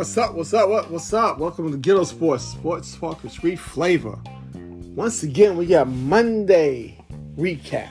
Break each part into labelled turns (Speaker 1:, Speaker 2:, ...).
Speaker 1: What's up? What's up? What, what's up? Welcome to Ghetto Sports, Sports Talk with Street Flavor. Once again, we got Monday recap.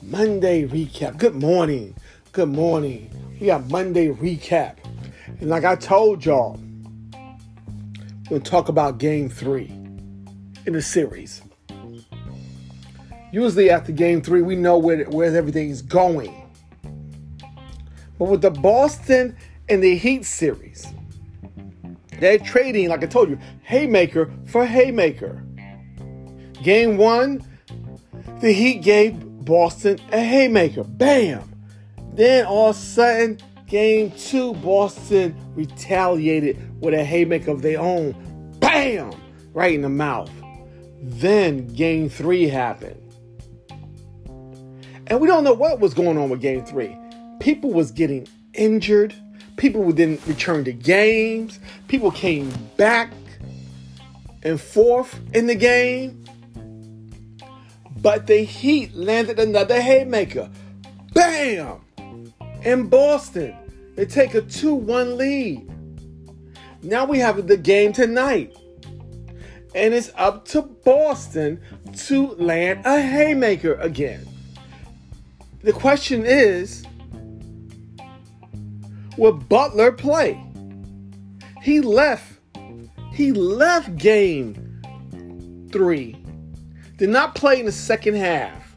Speaker 1: Monday recap. Good morning. Good morning. We got Monday recap. And like I told y'all, we'll talk about game three in the series. Usually after game three, we know where, where everything's going. But with the Boston and the Heat series, they're trading, like I told you, Haymaker for Haymaker. Game one, the Heat gave Boston a Haymaker. Bam! Then all of a sudden, game two, Boston retaliated with a Haymaker of their own. Bam! Right in the mouth. Then game three happened. And we don't know what was going on with game three. People was getting injured. People didn't return to games. People came back and forth in the game. But the Heat landed another haymaker. Bam! In Boston. They take a 2 1 lead. Now we have the game tonight. And it's up to Boston to land a haymaker again. The question is will Butler play? He left. He left game three. Did not play in the second half.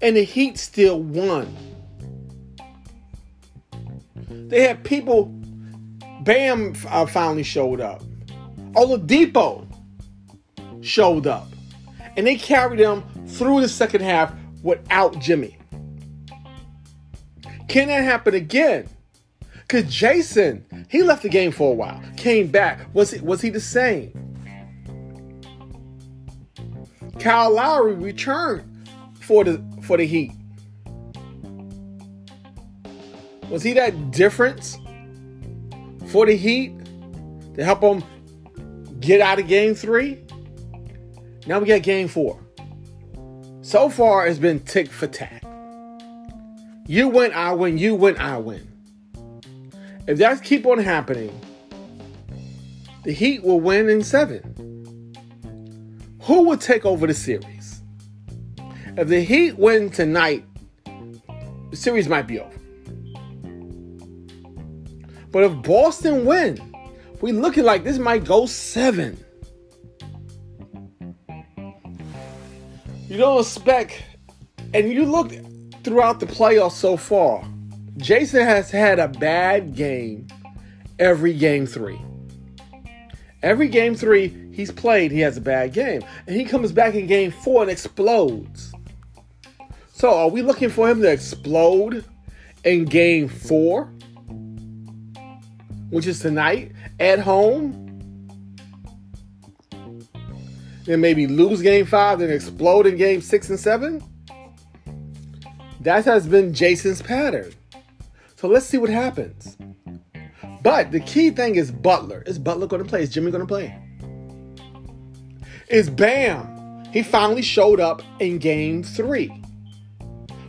Speaker 1: And the Heat still won. They had people. Bam uh, finally showed up. Oladipo showed up. And they carried them through the second half without Jimmy. Can that happen again? Cause Jayson, he left the game for a while, came back. Was he was he the same? Kyle Lowry returned for the for the Heat. Was he that difference for the Heat to help them get out of game three? Now we got game four. So far, it's been tick for tack. You win, I win. You win, I win. If that keep on happening, the Heat will win in seven. Who will take over the series? If the Heat win tonight, the series might be over. But if Boston win, we looking like this might go seven. You don't expect, and you look throughout the playoffs so far, Jayson has had a bad game every game three. Every game three he's played, he has a bad game. And he comes back in game four and explodes. So are we looking for him to explode in game four? Which is tonight at home? Then maybe lose game five, then explode in game six and seven? That has been Jayson's pattern. So let's see what happens. But the key thing is Butler. Is Butler going to play? Is Jimmy going to play? Is Bam? He finally showed up in game three.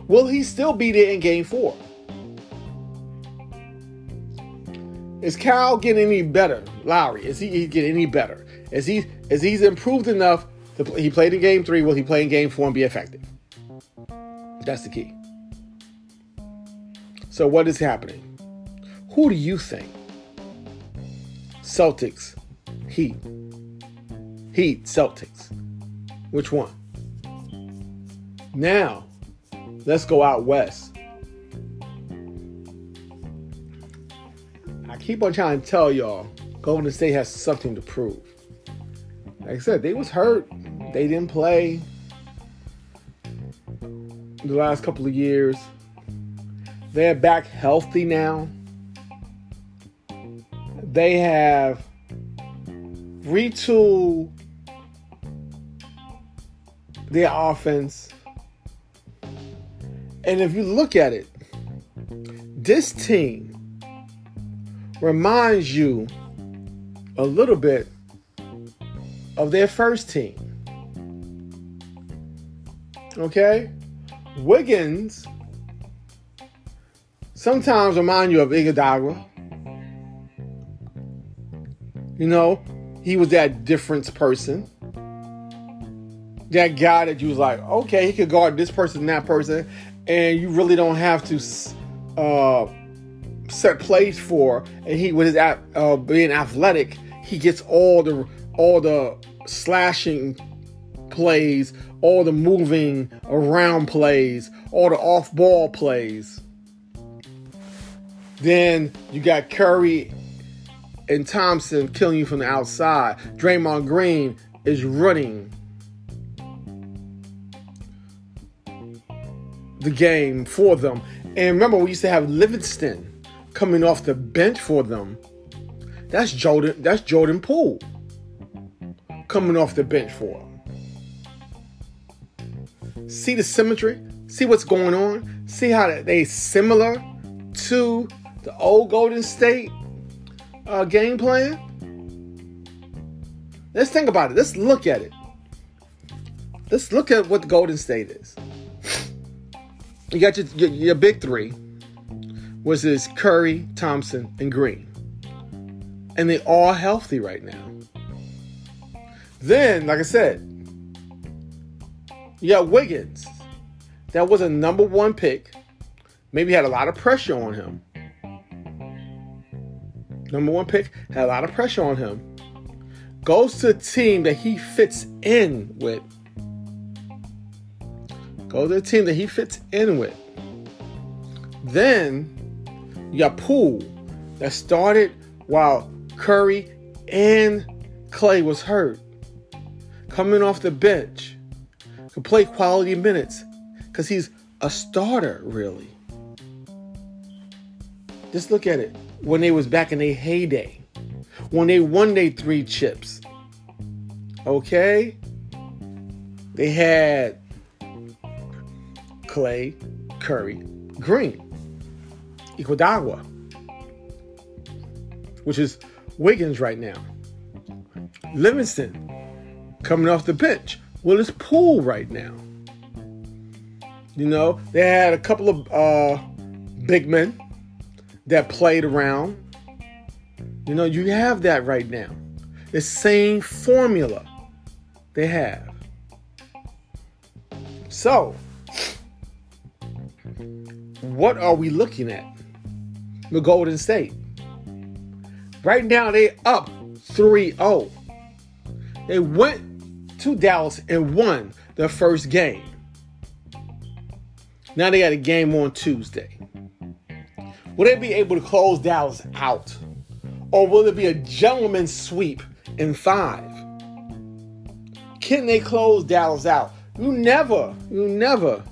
Speaker 1: Will he still be there in game four? Is Cal getting any better? Lowry, is he, he getting any better? Is he is he's improved enough to play, he played in game three? Will he play in game four and be effective? That's the key. So what is happening? Who do you think? Celtics, Heat, Heat, Celtics. Which one? Now, let's go out west. I keep on trying to tell y'all, Golden State has something to prove. Like I said, they was hurt. They didn't play the last couple of years. They're back healthy now. They have retooled their offense. And if you look at it, this team reminds you a little bit of their first team. Okay? Wiggins sometimes remind you of Iguodala. You know, he was that difference person. That guy that you was like, okay, he could guard this person that person, and you really don't have to uh, set plays for. And he, with his uh, being athletic, he gets all the all the slashing plays, all the moving around plays, all the off ball plays. Then you got Curry and Thompson killing you from the outside. Draymond Green is running the game for them. And remember, we used to have Livingston coming off the bench for them. That's Jordan. That's Jordan Poole coming off the bench for them. See the symmetry. See what's going on. See how they similar to the old Golden State uh, game plan? Let's think about it. Let's look at it. Let's look at what the Golden State is. You got your, your, your big three, which is Curry, Thompson, and Green. And they all healthy right now. Then, like I said, you got Wiggins. That was a number one pick. Maybe had a lot of pressure on him number one pick, had a lot of pressure on him. Goes to a team that he fits in with. Goes to a team that he fits in with. Then you got Poole that started while Curry and Clay was hurt. Coming off the bench. Could play quality minutes. Because he's a starter, really. Just look at it when they was back in their heyday, when they won their three chips. Okay? They had Clay, Curry, Green, Iguodala, which is Wiggins right now. Livingston coming off the bench. Willis Poole right now. You know, they had a couple of uh, big men that played around. You know, you have that right now. The same formula they have. So, what are we looking at? The Golden State. Right now, they up 3 0. They went to Dallas and won the first game. Now they got a game on Tuesday. Will they be able to close Dallas out? Or will it be a gentleman's sweep in five? Can they close Dallas out? You never, you never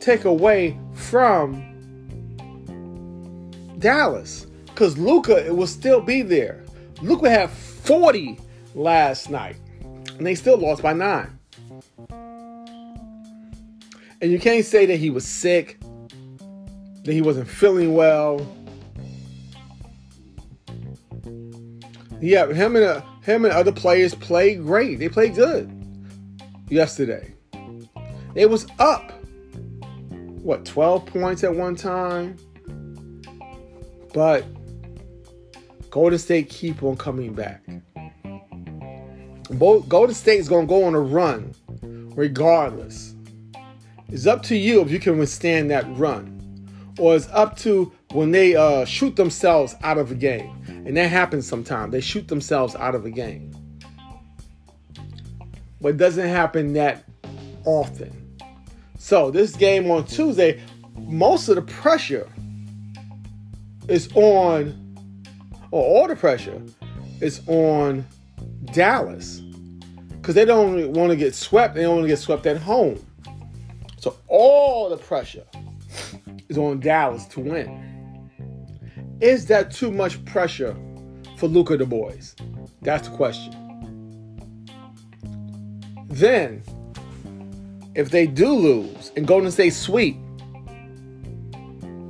Speaker 1: take away from Dallas. Because Luka, it will still be there. Luka had 40 last night. And they still lost by nine. And you can't say that he was sick he wasn't feeling well. Yeah, him and uh, him and other players played great. They played good yesterday. It was up what 12 points at one time. But Golden State keep on coming back. Golden State is going to go on a run regardless. It's up to you if you can withstand that run or it's up to when they uh, shoot themselves out of a game. And that happens sometimes. They shoot themselves out of a game. But it doesn't happen that often. So this game on Tuesday, most of the pressure is on, or all the pressure is on Dallas. Because they don't want to get swept. They don't want to get swept at home. So all the pressure is on Dallas to win. Is that too much pressure for Luka the boys? That's the question. Then, if they do lose and Golden State sweep,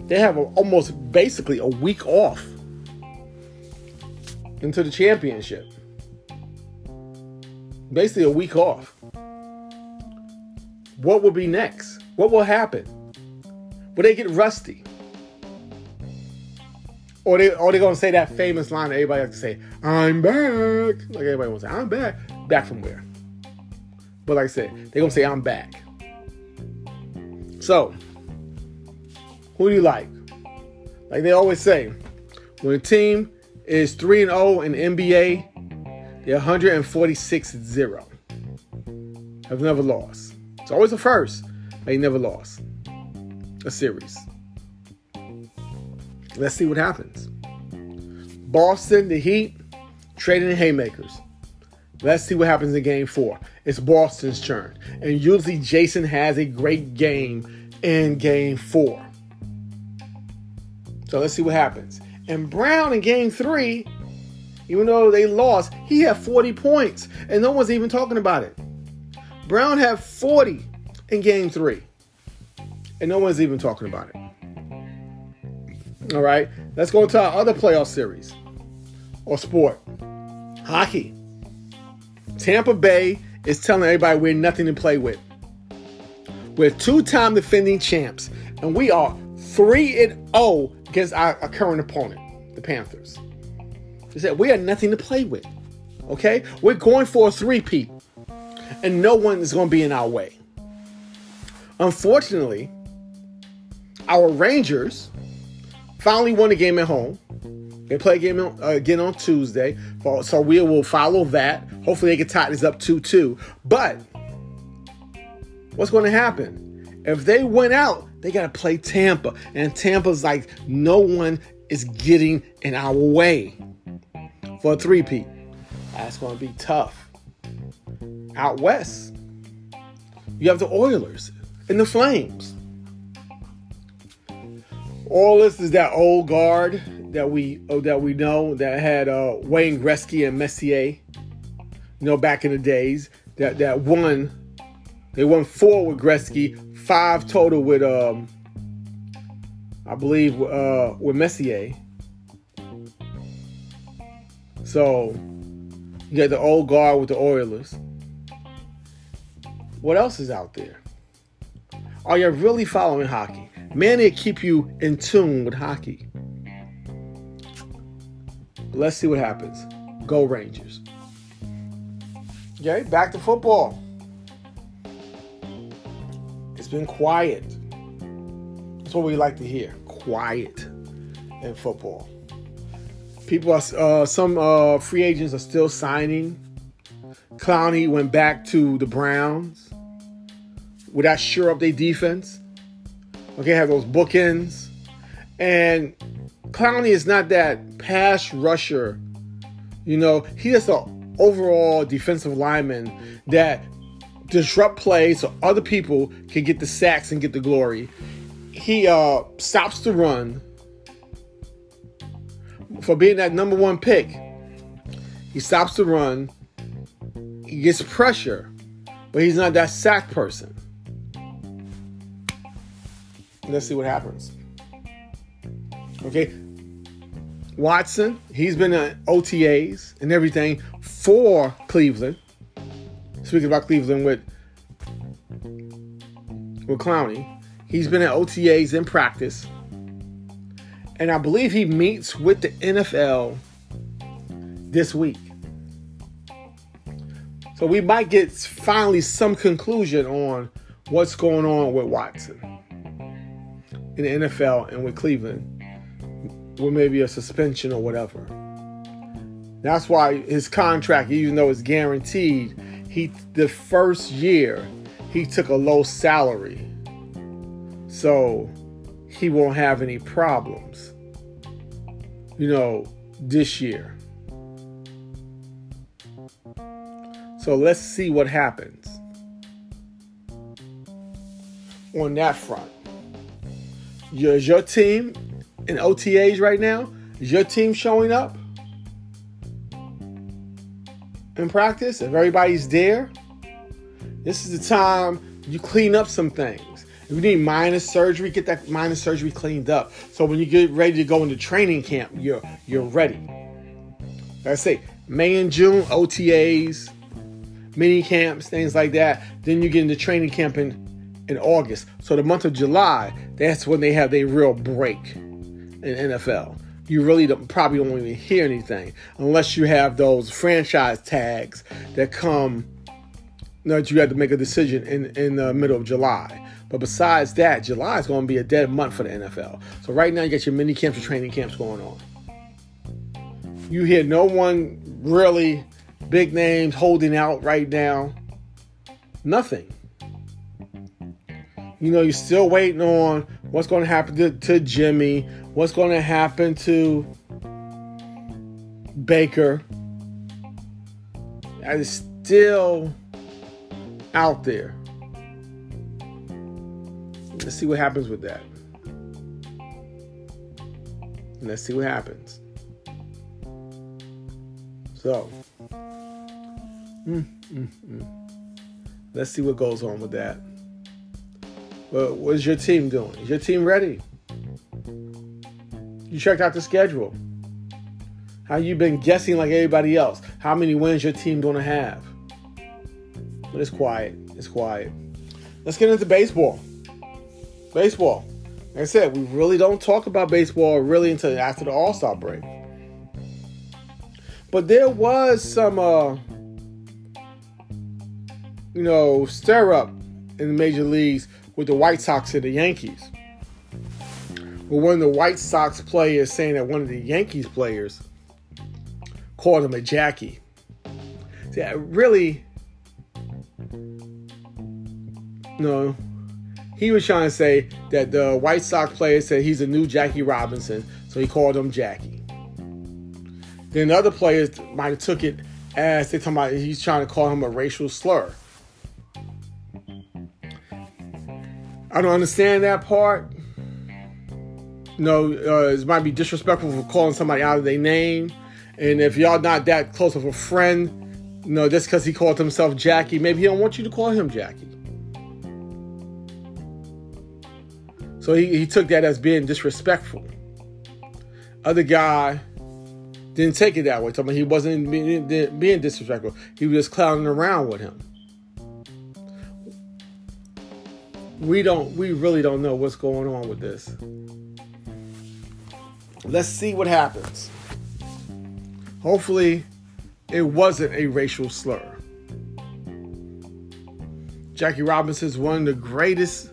Speaker 1: they have a, almost basically a week off into the championship. Basically, a week off. What will be next? What will happen? Will they get rusty? or they or they gonna say that famous line that everybody has to say, I'm back. Like everybody wants to say, I'm back. Back from where? But like I said, they're gonna say I'm back. So, who do you like? Like they always say, when a team is 3 and 0 in NBA, they're 146 0. Have never lost. It's always a first. They never lost a series. Let's see what happens. Boston, the Heat, trading haymakers. Let's see what happens in game four. It's Boston's turn. And usually Jayson has a great game in game four. So let's see what happens. And Brown in game three, even though they lost, he had 40 points. And no one's even talking about it. Brown had 40 in game three. And no one's even talking about it. All right, let's go to our other playoff series or sport hockey. Tampa Bay is telling everybody we're nothing to play with. We're two time defending champs, and we are 3 and 0 against our, our current opponent, the Panthers. They said we are nothing to play with. Okay? We're going for a three-peat, and no one is going to be in our way. Unfortunately, our Rangers finally won a game at home. They play a game uh, again on Tuesday, so we will follow that. Hopefully, they can tie this up 2 2. But what's going to happen? If they win out, they got to play Tampa. And Tampa's like, no one is getting in our way for a three-peat. That's going to be tough. Out west, you have the Oilers and the Flames. Oilers is that old guard that we oh, that we know that had uh, Wayne Gretzky and Messier. You know, back in the days that that won. They won four with Gretzky, five total with um, I believe uh, with Messier. So you got the old guard with the Oilers. What else is out there? Are you really following hockey? Man, it keep you in tune with hockey. Let's see what happens. Go Rangers. Okay, back to football. It's been quiet. That's what we like to hear. Quiet in football. People are uh, some uh, free agents are still signing. Clowney went back to the Browns. Would that sure up their defense? Okay, have those bookends. And Clowney is not that pass rusher. You know, he is an overall defensive lineman that disrupt plays so other people can get the sacks and get the glory. He uh, stops the run for being that number one pick. He stops the run. He gets pressure, but he's not that sack person. Let's see what happens. Okay. Watson, he's been at OTAs and everything for Cleveland. Speaking about Cleveland with with Clowney, he's been at OTAs in practice. And I believe he meets with the NFL this week. So we might get finally some conclusion on what's going on with Watson in the NFL and with Cleveland, with maybe a suspension or whatever. That's why his contract, even though it's guaranteed, he the first year he took a low salary. So he won't have any problems. You know, this year. So let's see what happens on that front. Is your team in OTAs right now? Is your team showing up in practice? If everybody's there, this is the time you clean up some things. If you need minor surgery, get that minor surgery cleaned up. So when you get ready to go into training camp, you're you're ready. Like I say, May and June, OTAs, mini camps, things like that. Then you get into training camp in in August. So the month of July, that's when they have their real break in NFL. you really don't, probably don't even hear anything unless you have those franchise tags that come that you have to make a decision in, in the middle of July. But besides that, July is going to be a dead month for the NFL. So right now you got your mini camps and training camps going on. You hear no one really big names holding out right now. Nothing. You know, you're still waiting on what's going to happen to, Jimmy, what's going to happen to Baker. That is still out there. Let's see what happens with that. Let's see what happens. So, mm, mm, mm. let's see what goes on with that. But what's your team doing? Is your team ready? You checked out the schedule. How you been guessing like everybody else? How many wins your team gonna have? But it's quiet. It's quiet. Let's get into baseball. Baseball. Like I said, we really don't talk about baseball really until after the All Star break. But there was some, uh, you know, stir up in the major leagues with the White Sox and the Yankees. Well, one of the White Sox players saying that one of the Yankees players called him a Jackie. See, really, no, he was trying to say that the White Sox player said he's a new Jackie Robinson, so he called him Jackie. Then other players might have took it as they talking about he's trying to call him a racial slur. I don't understand that part. Know, uh, it might be disrespectful for calling somebody out of their name. And if y'all not that close of a friend, you know, just because he called himself Jackie, maybe he don't want you to call him Jackie. So he, he took that as being disrespectful. Other guy didn't take it that way. Talking he wasn't being, being disrespectful. He was just clowning around with him. We don't. We really don't know what's going on with this. Let's see what happens. Hopefully, it wasn't a racial slur. Jackie Robinson is one of the greatest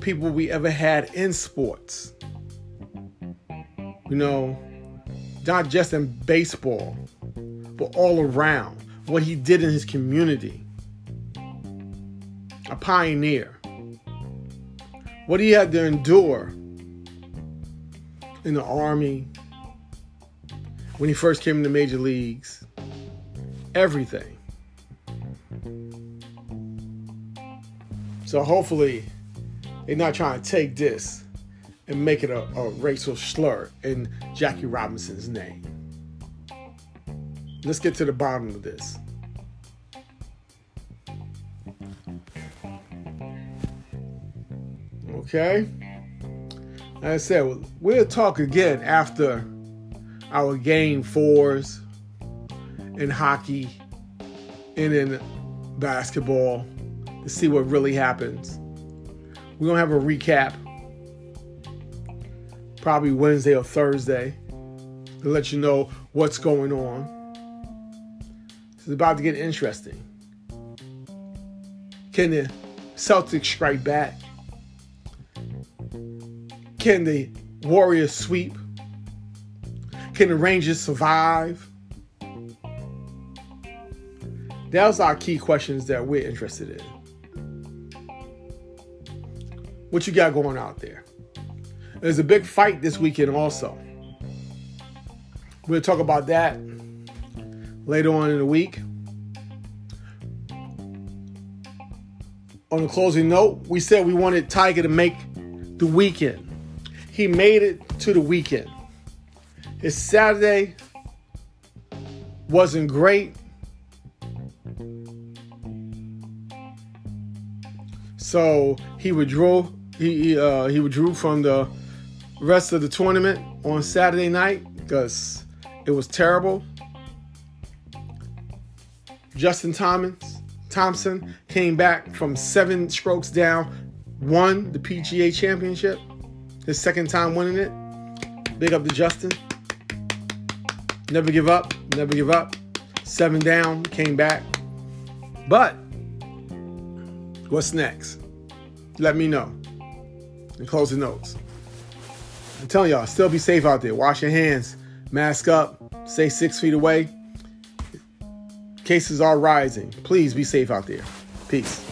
Speaker 1: people we ever had in sports. You know, not just in baseball, but all around. What he did in his community. A pioneer. What he had to endure in the army, when he first came in the major leagues, everything. So hopefully, they're not trying to take this and make it a, a racial slur in Jackie Robinson's name. Let's get to the bottom of this. Okay? Like I said, we'll talk again after our game fours in hockey and in basketball to see what really happens. We're going to have a recap probably Wednesday or Thursday to let you know what's going on. It's about to get interesting. Can the Celtics strike back? Can the Warriors sweep? Can the Rangers survive? Those are key questions that we're interested in. What you got going out there? There's a big fight this weekend also. We'll talk about that later on in the week. On a closing note, we said we wanted Tiger to make the weekend. He made it to the weekend. His Saturday wasn't great. So he withdrew. He uh, he withdrew from the rest of the tournament on Saturday night because it was terrible. Justin Thomas Thompson came back from seven strokes down, won the PGA championship. His second time winning it. Big up to Justin. Never give up. Never give up. Seven down, came back. But what's next? Let me know. And close the notes. I'm telling y'all, still be safe out there. Wash your hands, mask up, stay six feet away. Cases are rising. Please be safe out there. Peace.